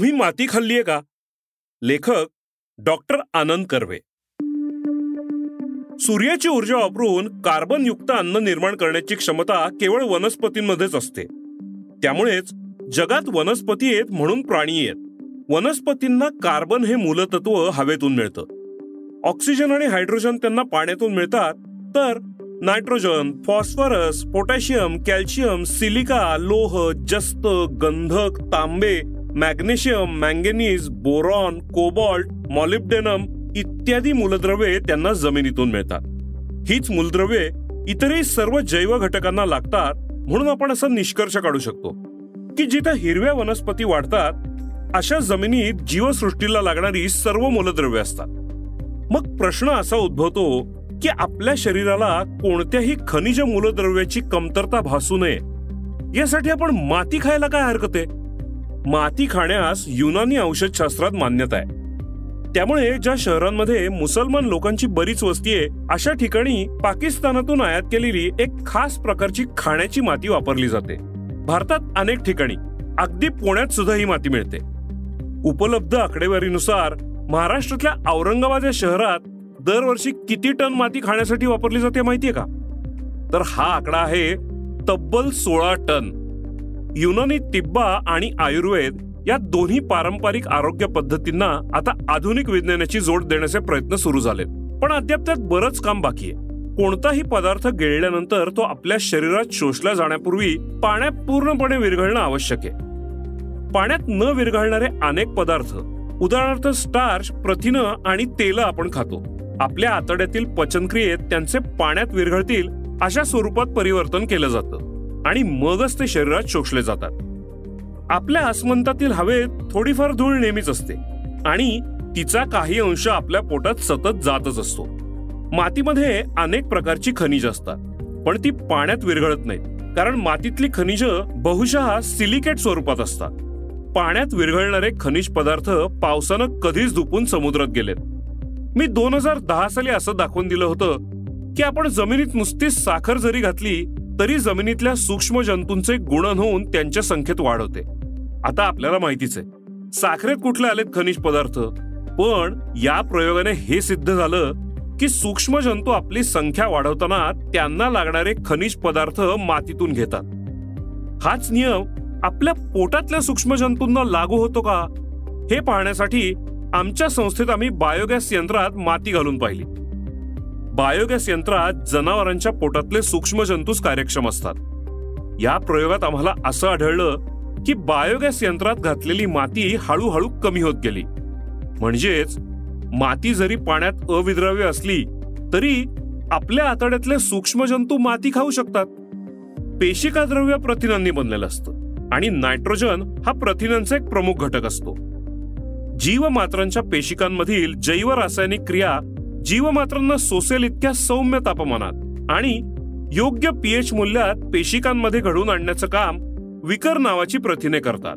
तुम्ही माती खाल्लीये का? लेखक डॉक्टर आनंद कर्वे. सूर्याची ऊर्जा वापरून कार्बन युक्त अन्न निर्माण करण्याची क्षमता केवळ वनस्पतींमध्येच असते. त्यामुळेच जगात वनस्पती आहेत म्हणून प्राणी आहेत. वनस्पतींना कार्बन हे मूलतत्व हवेतून मिळतं. ऑक्सिजन आणि हायड्रोजन त्यांना पाण्यातून मिळतात तर nitrogen phosphorus potassium calcium silica लोह जस्त गंधक तांबे magnesium manganese boron cobalt molybdenum इत्यादी मूलद्रव्ये त्यांना जमिनीतून मिळतात. हीच मूलद्रव्ये इतरही सर्व जैव घटकांना लागतात म्हणून आपण असा निष्कर्ष काढू शकतो. की जिथे हिरव्या वनस्पती वाढतात अशा जमिनीत जीवसृष्टीला लागणारी सर्व मूलद्रव्ये असतात. मग प्रश्न असा उद्भवतो की आपल्या शरीराला कोणत्याही खनिज मूलद्रव्याची कमतरता भासू नये. यासाठी आपण माती खायला काय हरकत आहे? माती खाण्यास युनानी औषधशास्त्रात मान्यता आहे. त्यामुळे ज्या शहरांमध्ये मुसलमान लोकांची बरीच वस्ती आहे अशा ठिकाणी पाकिस्तानातून आयात केलेली एक खास प्रकारची खाण्याची माती वापरली जाते. भारतात अनेक ठिकाणी अगदी पुण्यात सुद्धा ही माती मिळते. उपलब्ध आकडेवारीनुसार महाराष्ट्रातल्या औरंगाबाद या शहरात दरवर्षी किती टन माती खाण्यासाठी वापरली जाते माहितीये का? तर हा आकडा आहे तब्बल सोळा टन. युनानी तिब्बा आणि आयुर्वेद या दोन्ही पारंपरिक आरोग्य पद्धतींना आता आधुनिक विज्ञानाची जोड देण्याचे प्रयत्न सुरू झालेत. पण अद्याप त्यात बरंच काम बाकी आहे. कोणताही पदार्थ गिळल्यानंतर तो आपल्या शरीरात शोषला जाण्यापूर्वी पाण्यात पूर्णपणे विरघळणं आवश्यक आहे. पाण्यात न विरघळणारे अनेक पदार्थ उदाहरणार्थ स्टार्च प्रथिनं आणि तेल आपण खातो. आपल्या आतड्यातील पचनक्रियेत त्यांचे पाण्यात विरघळतील अशा स्वरूपात परिवर्तन केलं जातं. आणि मगच ते शरीरात शोषले जातात. आपल्या आसमंतातील हवेत थोडीफार धूळ नेहमीच असते आणि तिचा काही अंश आपल्या पोटात सतत जातच असतो. मातीमध्ये अनेक प्रकारची खनिज असतात पण ती पाण्यात विरघळत नाहीत कारण मातीतली खनिज बहुशः सिलिकेट स्वरूपात असतात. पाण्यात विरघळणारे खनिज पदार्थ पावसानं कधीच धुपून समुद्रात गेलेत. मी दोन हजार दहा साली असं दाखवून दिलं होतं की आपण जमिनीत नुसती साखर जरी घातली तरी जमिनीतल्या सूक्ष्म जंतूंचे गुणन होऊन त्यांच्या संख्येत वाढ होते. आता आपल्याला माहितीच आहे. साखरेत कुठले आलेत खनिज पदार्थ? पण या प्रयोगाने हे सिद्ध झालं की सूक्ष्म जंतू आपली संख्या वाढवताना त्यांना लागणारे खनिज पदार्थ मातीतून घेतात. हाच नियम आपल्या पोटातल्या सूक्ष्म जंतूंना लागू होतो का? हे पाहण्यासाठी आमच्या संस्थेत आम्ही बायोगॅस यंत्रात माती घालून पाहिली. बायोगॅस यंत्रात जनावरांच्या पोटातले सूक्ष्मजंतूच कार्यक्षम असतात. या प्रयोगात आम्हाला असं आढळलं की बायोगॅस यंत्रात घातलेली माती हळूहळू कमी होत गेली. म्हणजेच माती जरी पाण्यात अविद्राव्य असली तरी आपल्या आतड्यातले सूक्ष्म जंतू माती खाऊ शकतात. पेशिका द्रव्य प्रथिनांनी बनलेलं असतं आणि नायट्रोजन हा प्रथिनांचा एक प्रमुख घटक असतो. जीवमात्रांच्या पेशिकांमधील जैव रासायनिक क्रिया जीवमात्रांना सोसेल इतक्या सौम्य तापमानात आणि योग्य पीएच मूल्यात पेशिकांमध्ये घडवून आणण्याचं काम विकर नावाची प्रथिने करतात.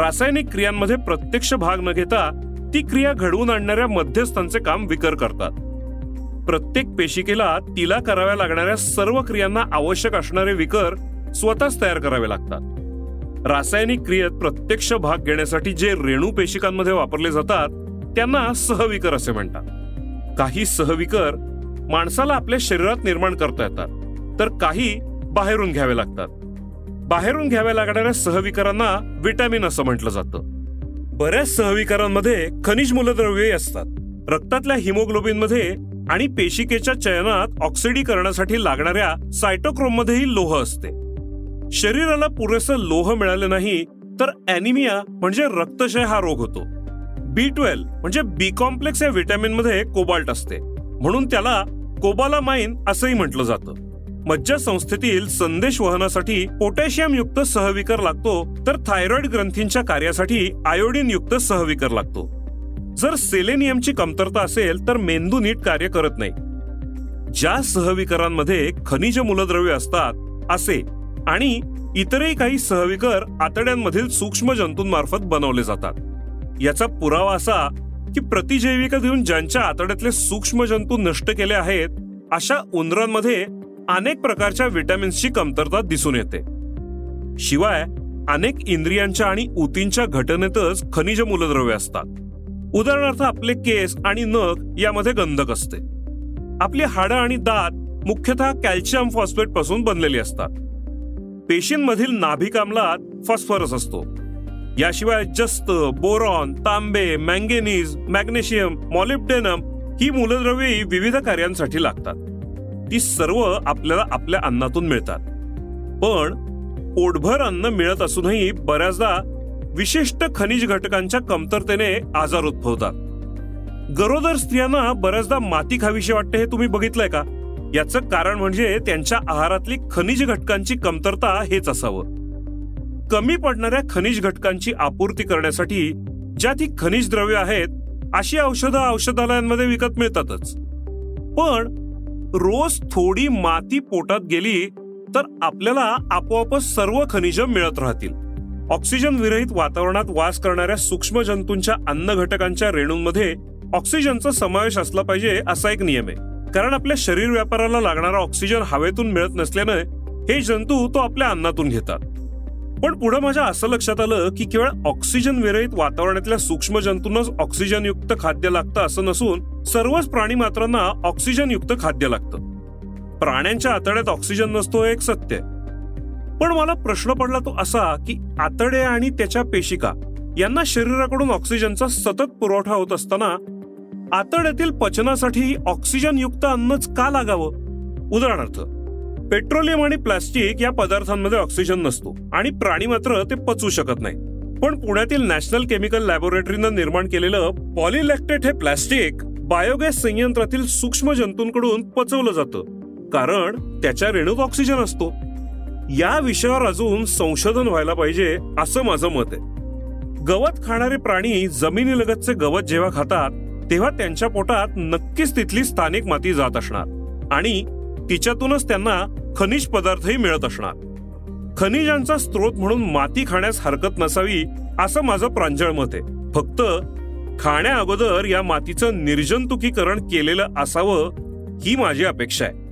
रासायनिक क्रियांमध्ये प्रत्यक्ष भाग न घेता ती क्रिया घडवून आणणाऱ्या मध्यस्थांचे काम विकर करतात. प्रत्येक पेशिकेला तिला कराव्या लागणाऱ्या सर्व क्रियांना आवश्यक असणारे विकर स्वतःच तयार करावे लागतात. रासायनिक क्रियेत प्रत्यक्ष भाग घेण्यासाठी जे रेणू पेशिकांमध्ये वापरले जातात त्यांना सहविकर असे म्हणतात. काही सहविकर माणसाला आपल्या शरीरात निर्माण करता येतात. तर काही बाहेरून घ्यावे लागतात. बाहेरून घ्याव्या लागणाऱ्या सहविकारांना विटॅमिन असं म्हटलं जातं. बऱ्याच सहविकारांमध्ये खनिज मूलद्रव्ये असतात. रक्तातल्या हिमोग्लोबिनमध्ये आणि पेशिकेच्या चयनात ऑक्सिडीकरणासाठी लागणाऱ्या सायटोक्रोम मध्येही लोह असते. शरीराला पुरेसं लोह मिळाले नाही तर अॅनिमिया म्हणजे रक्तशय हा रोग होतो. बी ट्वेल्व म्हणजे बी कॉम्प्लेक्स या व्हिटॅमिनमध्ये कोबाल्ट असते. म्हणून त्याला कोबालामाइन असंही म्हटलं जातं. मज्जा संस्थेतील संदेश वहनासाठी पोटॅशियम युक्त सहविकर लागतो तर थायरॉइड ग्रंथींच्या कार्यासाठी आयोडीन युक्त सहविकर लागतो. जर सेलेनियमची कमतरता असेल तर मेंदू नीट कार्य करत नाही. ज्या सहविकरांमध्ये खनिज मूलद्रव्य असतात असे आणि इतरही काही सहविकर आतड्यांमधील सूक्ष्म जंतूंमार्फत बनवले जातात. याचा पुरावा असा की प्रतिजैविक देऊन ज्यांच्या आतड्यातले सूक्ष्म जंतू नष्ट केले आहेत अशा उंदरांमध्ये अनेक प्रकारच्या विटॅमिन्सची कमतरता दिसून येते. शिवाय अनेक इंद्रियांच्या आणि ऊतींच्या घटनेतच खनिज मूलद्रव्य असतात. उदाहरणार्थ आपले केस आणि नख यामध्ये गंधक असते. आपली हाडं आणि दात मुख्यतः कॅल्शियम फॉस्फेटपासून बनलेली असतात. पेशींमधील नाभिक अम्लात फॉस्फरस असतो. याशिवाय जस्त बोरॉन तांबे मँगेनीज मॅग्नेशियम मॉलिब्डेनम ही मूलद्रव्ये विविध कार्यांसाठी लागतात. ती सर्व आपल्याला आपल्या अन्नातून मिळतात. पण पोटभर अन्न मिळत असूनही बऱ्याचदा विशिष्ट खनिज घटकांच्या कमतरतेने आजार उद्भवतात. गरोदर स्त्रियांना बऱ्याचदा माती खावीशी वाटते हे तुम्ही बघितलंय का? याचं कारण म्हणजे त्यांच्या आहारातली खनिज घटकांची कमतरता हेच असावं. कमी पडणाऱ्या खनिज घटकांची आपूर्ती करण्यासाठी ज्या ती खनिज द्रव्य आहेत अशी औषधं औषधालयांमध्ये विकत मिळतातच. पण रोज थोडी माती पोटात गेली तर आपल्याला आपोआपच सर्व खनिज मिळत राहतील. ऑक्सिजन विरहित वातावरणात वास करणाऱ्या सूक्ष्म जंतूंच्या अन्न घटकांच्या रेणूंमध्ये ऑक्सिजनचा समावेश असला पाहिजे असा एक नियम आहे. कारण आपल्या शरीर व्यापाराला लागणारा ऑक्सिजन हवेतून मिळत नसल्यानं हे जंतू तो आपल्या अन्नातून घेतात. पण पुढे माझ्या असं लक्षात आलं की केवळ ऑक्सिजन विरहित वातावरणातल्या सूक्ष्म जंतूंनाच ऑक्सिजन युक्त खाद्य लागतं असं नसून सर्वच प्राणी मात्रांना ऑक्सिजन युक्त खाद्य लागतं. प्राण्यांच्या आतड्यात ऑक्सिजन नसतो हे एक सत्य आहे. पण मला प्रश्न पडला तो असा की आतडे आणि त्याच्या पेशिका यांना शरीराकडून ऑक्सिजनचा सतत पुरवठा होत असताना आतड्यातील पचनासाठी ऑक्सिजन युक्त अन्नच का लागावं? उदाहरणार्थ पेट्रोलियम आणि प्लास्टिक या पदार्थांमध्ये ऑक्सिजन नसतो आणि प्राणी मात्र ते पचू शकत नाही. पण पुण्यातील नॅशनल केमिकल लॅबोरेटरीनं निर्माण केलेलं पॉलिलॅक्टेट हे प्लास्टिक बायोगॅस संयंत्रातील सूक्ष्म जंतूंकडून पचवलं जातं. कारण त्याच्या रेणूत ऑक्सिजन असतो. या विषयावर अजून संशोधन व्हायला पाहिजे असं माझं मत आहे. गवत खाणारे प्राणी जमिनीलगतचे गवत जेव्हा खातात तेव्हा त्यांच्या पोटात नक्कीच तिथली स्थानिक माती जात असणार. आणि तिच्यातूनच त्यांना खनिज पदार्थही मिळत असणार. खनिजांचा स्रोत म्हणून माती खाण्यास हरकत नसावी असं माझं प्रांजळ मत आहे. फक्त खाण्या अगोदर या मातीचं निर्जंतुकीकरण केलेलं असावं ही माझी अपेक्षा आहे.